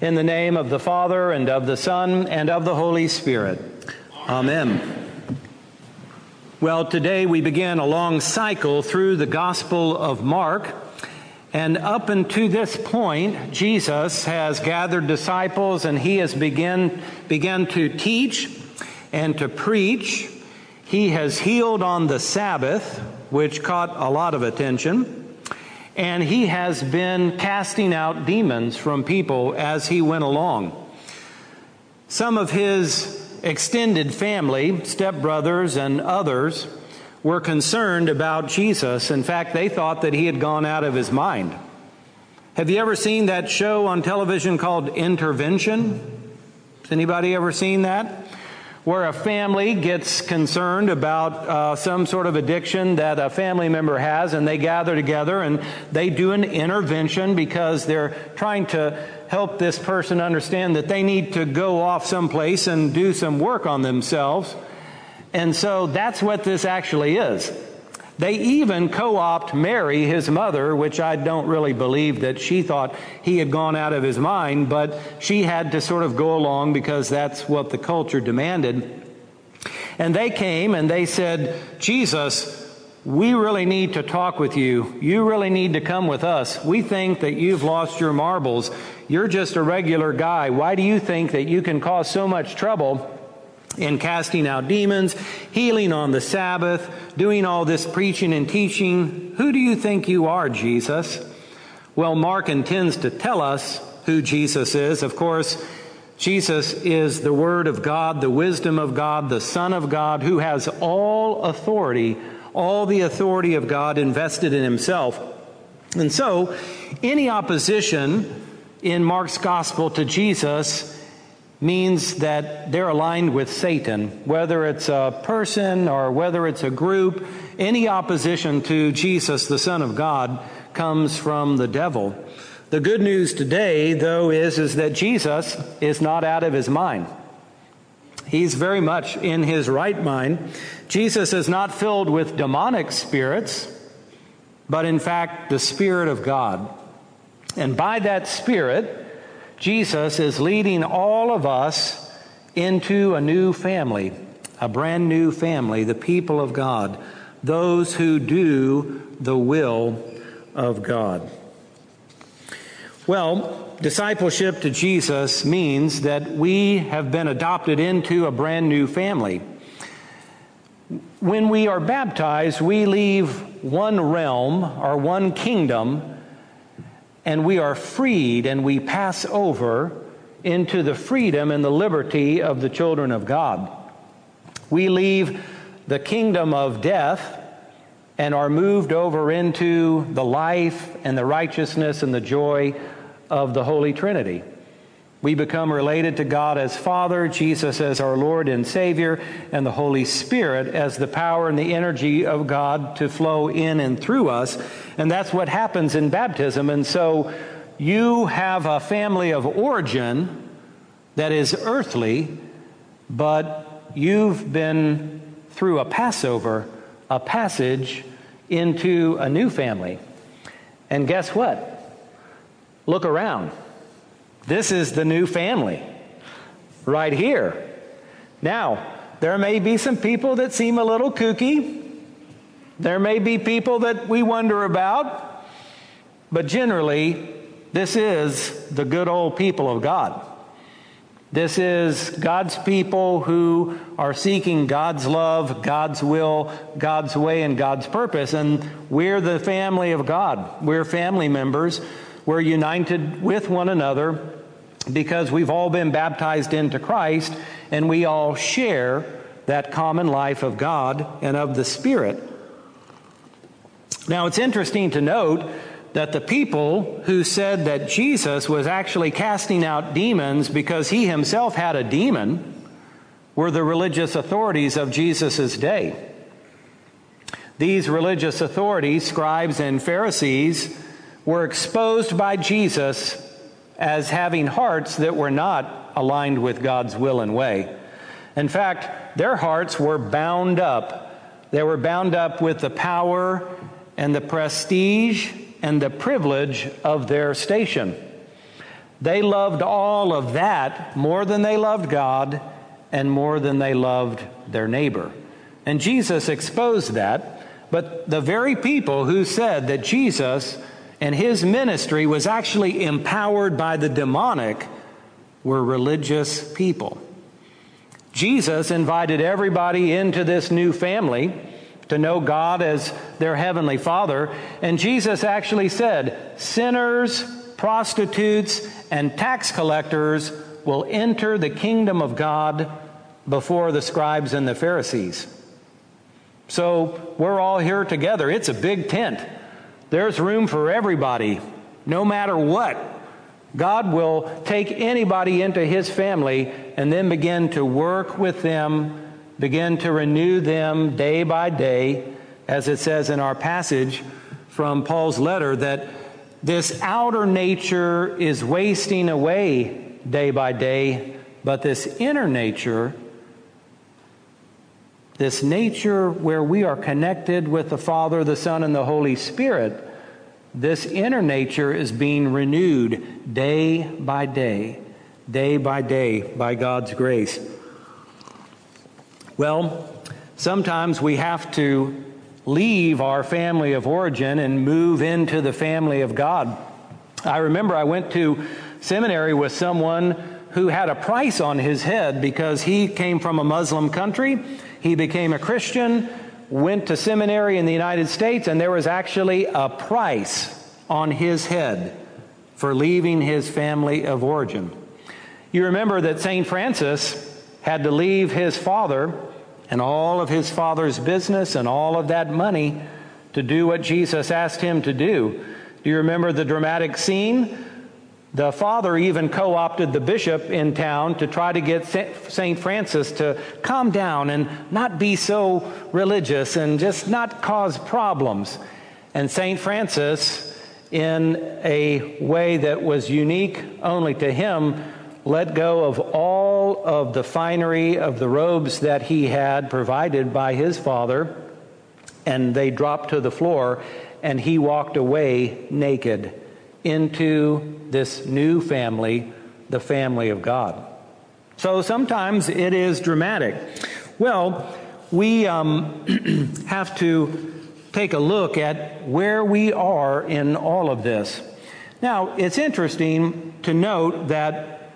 In the name of the Father, and of the Son, and of the Holy Spirit. Amen. Well, today we begin a long cycle through the Gospel of Mark. And up until this point, Jesus has gathered disciples and he has begun, begun to teach and to preach. He has healed on the Sabbath, which caught a lot of attention and he has been casting out demons from people as he went along. Some of his extended family, stepbrothers and others, were concerned about Jesus. In fact, they thought that he had gone out of his mind. Have you ever seen that show on television called Intervention? Has anybody ever seen that? Where a family gets concerned about uh, some sort of addiction that a family member has, and they gather together and they do an intervention because they're trying to help this person understand that they need to go off someplace and do some work on themselves. And so that's what this actually is. They even co opt Mary, his mother, which I don't really believe that she thought he had gone out of his mind, but she had to sort of go along because that's what the culture demanded. And they came and they said, Jesus, we really need to talk with you. You really need to come with us. We think that you've lost your marbles. You're just a regular guy. Why do you think that you can cause so much trouble? In casting out demons, healing on the Sabbath, doing all this preaching and teaching. Who do you think you are, Jesus? Well, Mark intends to tell us who Jesus is. Of course, Jesus is the Word of God, the wisdom of God, the Son of God, who has all authority, all the authority of God invested in himself. And so, any opposition in Mark's gospel to Jesus means that they're aligned with Satan, whether it's a person or whether it's a group. Any opposition to Jesus, the Son of God, comes from the devil. The good news today, though, is, is that Jesus is not out of his mind. He's very much in his right mind. Jesus is not filled with demonic spirits, but in fact, the Spirit of God. And by that Spirit, Jesus is leading all of us into a new family, a brand new family, the people of God, those who do the will of God. Well, discipleship to Jesus means that we have been adopted into a brand new family. When we are baptized, we leave one realm or one kingdom and we are freed and we pass over into the freedom and the liberty of the children of God. We leave the kingdom of death and are moved over into the life and the righteousness and the joy of the Holy Trinity. We become related to God as Father, Jesus as our Lord and Savior, and the Holy Spirit as the power and the energy of God to flow in and through us. And that's what happens in baptism. And so you have a family of origin that is earthly, but you've been through a Passover, a passage into a new family. And guess what? Look around. This is the new family right here. Now, there may be some people that seem a little kooky. There may be people that we wonder about. But generally, this is the good old people of God. This is God's people who are seeking God's love, God's will, God's way, and God's purpose. And we're the family of God. We're family members we're united with one another because we've all been baptized into Christ and we all share that common life of God and of the Spirit. Now, it's interesting to note that the people who said that Jesus was actually casting out demons because he himself had a demon were the religious authorities of Jesus' day. These religious authorities, scribes and Pharisees, were exposed by Jesus as having hearts that were not aligned with God's will and way. In fact, their hearts were bound up. They were bound up with the power and the prestige and the privilege of their station. They loved all of that more than they loved God and more than they loved their neighbor. And Jesus exposed that. But the very people who said that Jesus and his ministry was actually empowered by the demonic were religious people. Jesus invited everybody into this new family to know God as their heavenly Father. And Jesus actually said, Sinners, prostitutes, and tax collectors will enter the kingdom of God before the scribes and the Pharisees. So we're all here together. It's a big tent. There's room for everybody, no matter what. God will take anybody into his family and then begin to work with them, begin to renew them day by day, as it says in our passage from Paul's letter, that this outer nature is wasting away day by day, but this inner nature, this nature where we are connected with the Father, the Son, and the Holy Spirit, this inner nature is being renewed day by day, day by day by God's grace. Well, sometimes we have to leave our family of origin and move into the family of God. I remember I went to seminary with someone who had a price on his head because he came from a Muslim country. He became a Christian went to seminary in the United States, and there was actually a price on his head for leaving his family of origin. You remember that St. Francis had to leave his father and all of his father's business and all of that money to do what Jesus asked him to do. Do you remember the dramatic scene? The father even co opted the bishop in town to try to get St. Francis to calm down and not be so religious and just not cause problems. And St. Francis, in a way that was unique only to him, let go of all of the finery of the robes that he had provided by his father, and they dropped to the floor, and he walked away naked into this new family, the family of God. So sometimes it is dramatic. Well, we um, have to take a look at where we are in all of this. Now, it's interesting to note that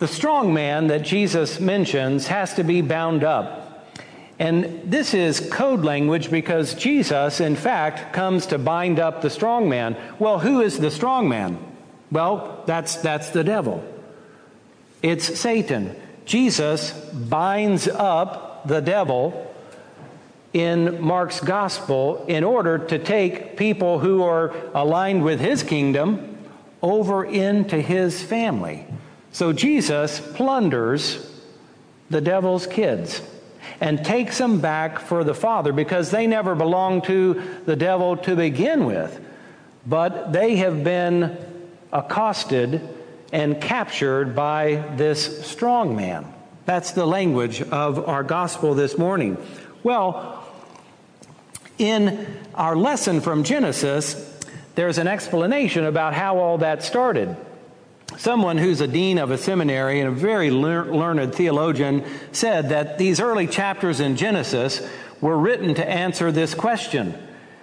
the strong man that Jesus mentions has to be bound up. And this is code language because Jesus, in fact, comes to bind up the strong man. Well, who is the strong man? Well, that's, that's the devil. It's Satan. Jesus binds up the devil in Mark's gospel in order to take people who are aligned with his kingdom over into his family. So Jesus plunders the devil's kids and takes them back for the Father because they never belonged to the devil to begin with. But they have been accosted and captured by this strong man. That's the language of our gospel this morning. Well, in our lesson from Genesis, there's an explanation about how all that started. Someone who's a dean of a seminary and a very learned theologian said that these early chapters in Genesis were written to answer this question.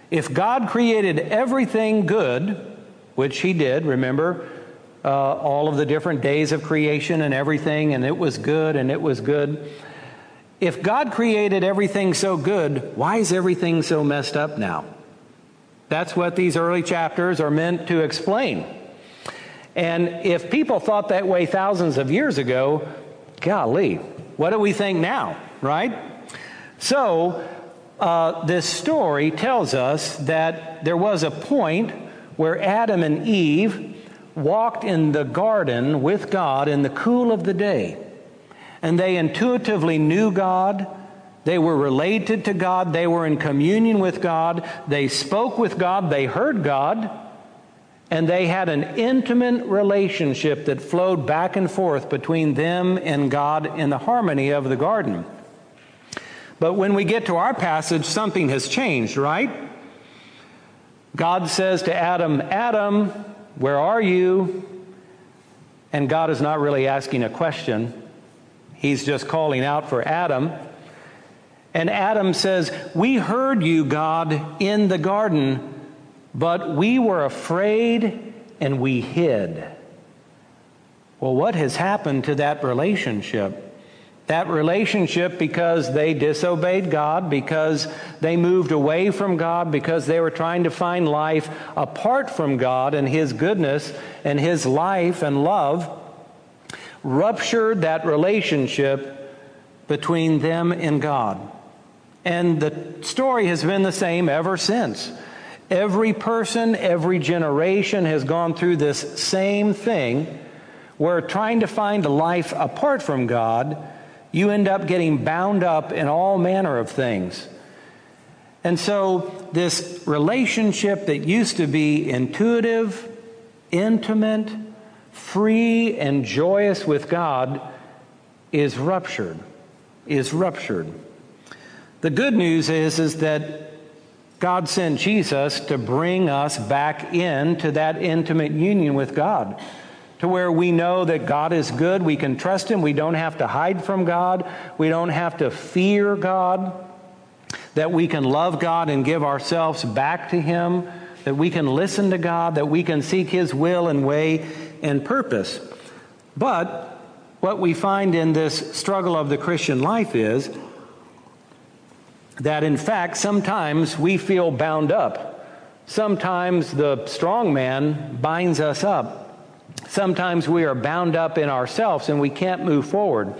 If God created everything good, which He did, remember, uh, all of the different days of creation and everything, and it was good and it was good. If God created everything so good, why is everything so messed up now? That's what these early chapters are meant to explain. And if people thought that way thousands of years ago, golly, what do we think now, right? So, uh, this story tells us that there was a point where Adam and Eve walked in the garden with God in the cool of the day. And they intuitively knew God. They were related to God. They were in communion with God. They spoke with God. They heard God and they had an intimate relationship that flowed back and forth between them and God in the harmony of the garden. But when we get to our passage, something has changed, right? God says to Adam, Adam, where are you? And God is not really asking a question, He's just calling out for Adam. And Adam says, We heard you, God, in the garden, but we were afraid and we hid. Well, what has happened to that relationship? That relationship, because they disobeyed God, because they moved away from God, because they were trying to find life apart from God and His goodness and His life and love, ruptured that relationship between them and God. And the story has been the same ever since. Every person, every generation has gone through this same thing where trying to find a life apart from God you end up getting bound up in all manner of things. And so, this relationship that used to be intuitive, intimate, free, and joyous with God is ruptured. Is ruptured. The good news is, is that God sent Jesus to bring us back into that intimate union with God to where we know that God is good. We can trust Him. We don't have to hide from God. We don't have to fear God. That we can love God and give ourselves back to Him. That we can listen to God. That we can seek His will and way and purpose. But what we find in this struggle of the Christian life is that, in fact, sometimes we feel bound up. Sometimes the strong man binds us up. Sometimes we are bound up in ourselves and we can't move forward.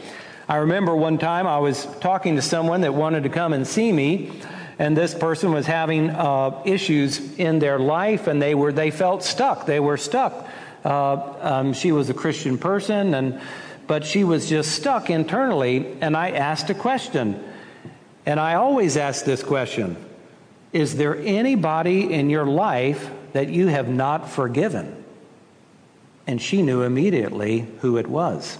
I remember one time I was talking to someone that wanted to come and see me, and this person was having uh, issues in their life, and they were they felt stuck. They were stuck. Uh, um, she was a Christian person, and but she was just stuck internally. And I asked a question, and I always ask this question: Is there anybody in your life that you have not forgiven? and she knew immediately who it was.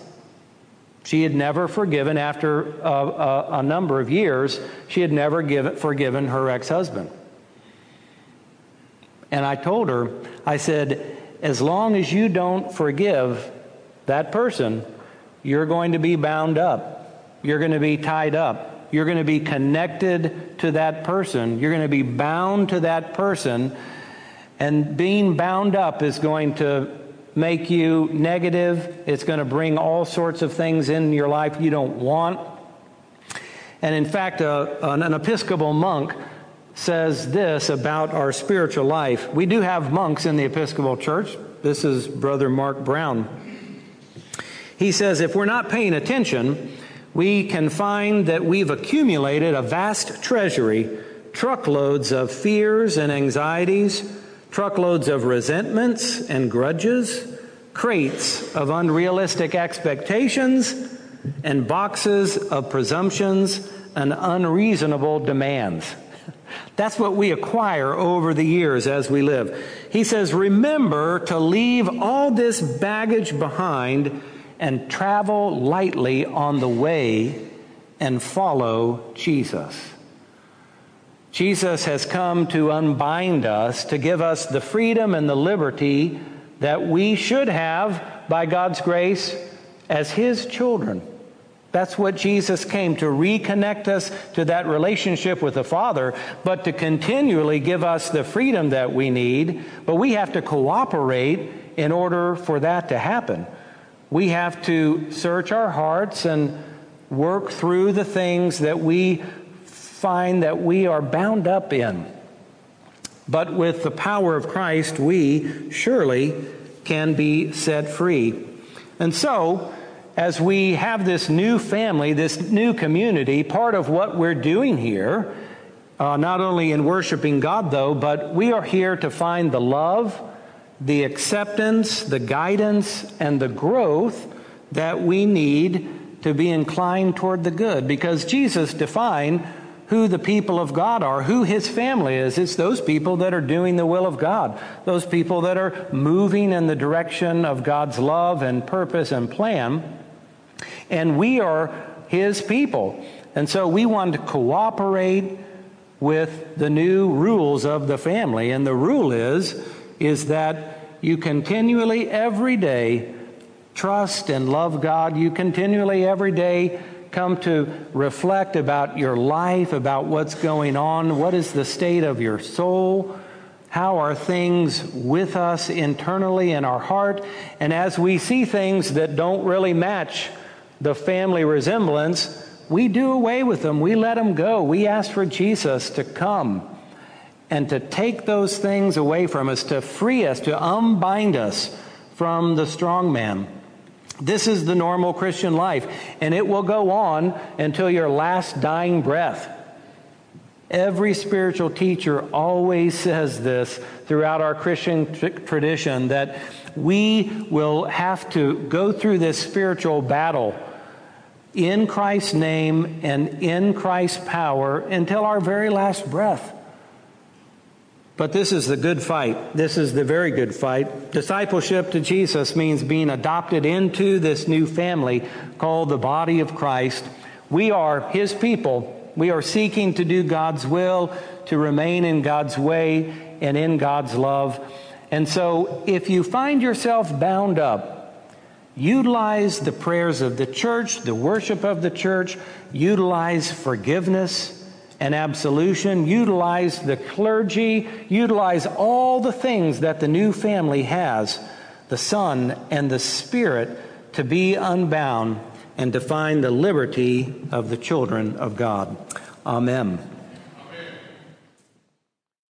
She had never forgiven, after a, a, a number of years, she had never give, forgiven her ex husband. And I told her, I said, as long as you don't forgive that person, you're going to be bound up. You're going to be tied up. You're going to be connected to that person. You're going to be bound to that person. And being bound up is going to make you negative. It's going to bring all sorts of things in your life you don't want. And in fact, a, an, an Episcopal monk says this about our spiritual life. We do have monks in the Episcopal Church. This is Brother Mark Brown. He says if we're not paying attention, we can find that we've accumulated a vast treasury, truckloads of fears and anxieties truckloads of resentments and grudges, crates of unrealistic expectations, and boxes of presumptions and unreasonable demands. That's what we acquire over the years as we live. He says, Remember to leave all this baggage behind and travel lightly on the way and follow Jesus. Jesus has come to unbind us, to give us the freedom and the liberty that we should have by God's grace as His children. That's what Jesus came to reconnect us to that relationship with the Father, but to continually give us the freedom that we need. But we have to cooperate in order for that to happen. We have to search our hearts and work through the things that we find that we are bound up in. But with the power of Christ, we surely can be set free. And so, as we have this new family, this new community, part of what we're doing here, uh, not only in worshiping God, though, but we are here to find the love, the acceptance, the guidance, and the growth that we need to be inclined toward the good. Because Jesus defined who the people of God are, who his family is. It's those people that are doing the will of God, those people that are moving in the direction of God's love and purpose and plan. And we are his people. And so we want to cooperate with the new rules of the family. And the rule is, is that you continually, every day, trust and love God, you continually every day come to reflect about your life, about what's going on, what is the state of your soul, how are things with us internally in our heart, and as we see things that don't really match the family resemblance, we do away with them. We let them go. We ask for Jesus to come and to take those things away from us, to free us, to unbind us from the strong man. This is the normal Christian life, and it will go on until your last dying breath. Every spiritual teacher always says this throughout our Christian tradition that we will have to go through this spiritual battle in Christ's name and in Christ's power until our very last breath. But this is the good fight. This is the very good fight. Discipleship to Jesus means being adopted into this new family called the body of Christ. We are his people. We are seeking to do God's will, to remain in God's way and in God's love. And so if you find yourself bound up, utilize the prayers of the church, the worship of the church, utilize forgiveness and absolution, utilize the clergy, utilize all the things that the new family has, the Son and the Spirit, to be unbound and to find the liberty of the children of God. Amen.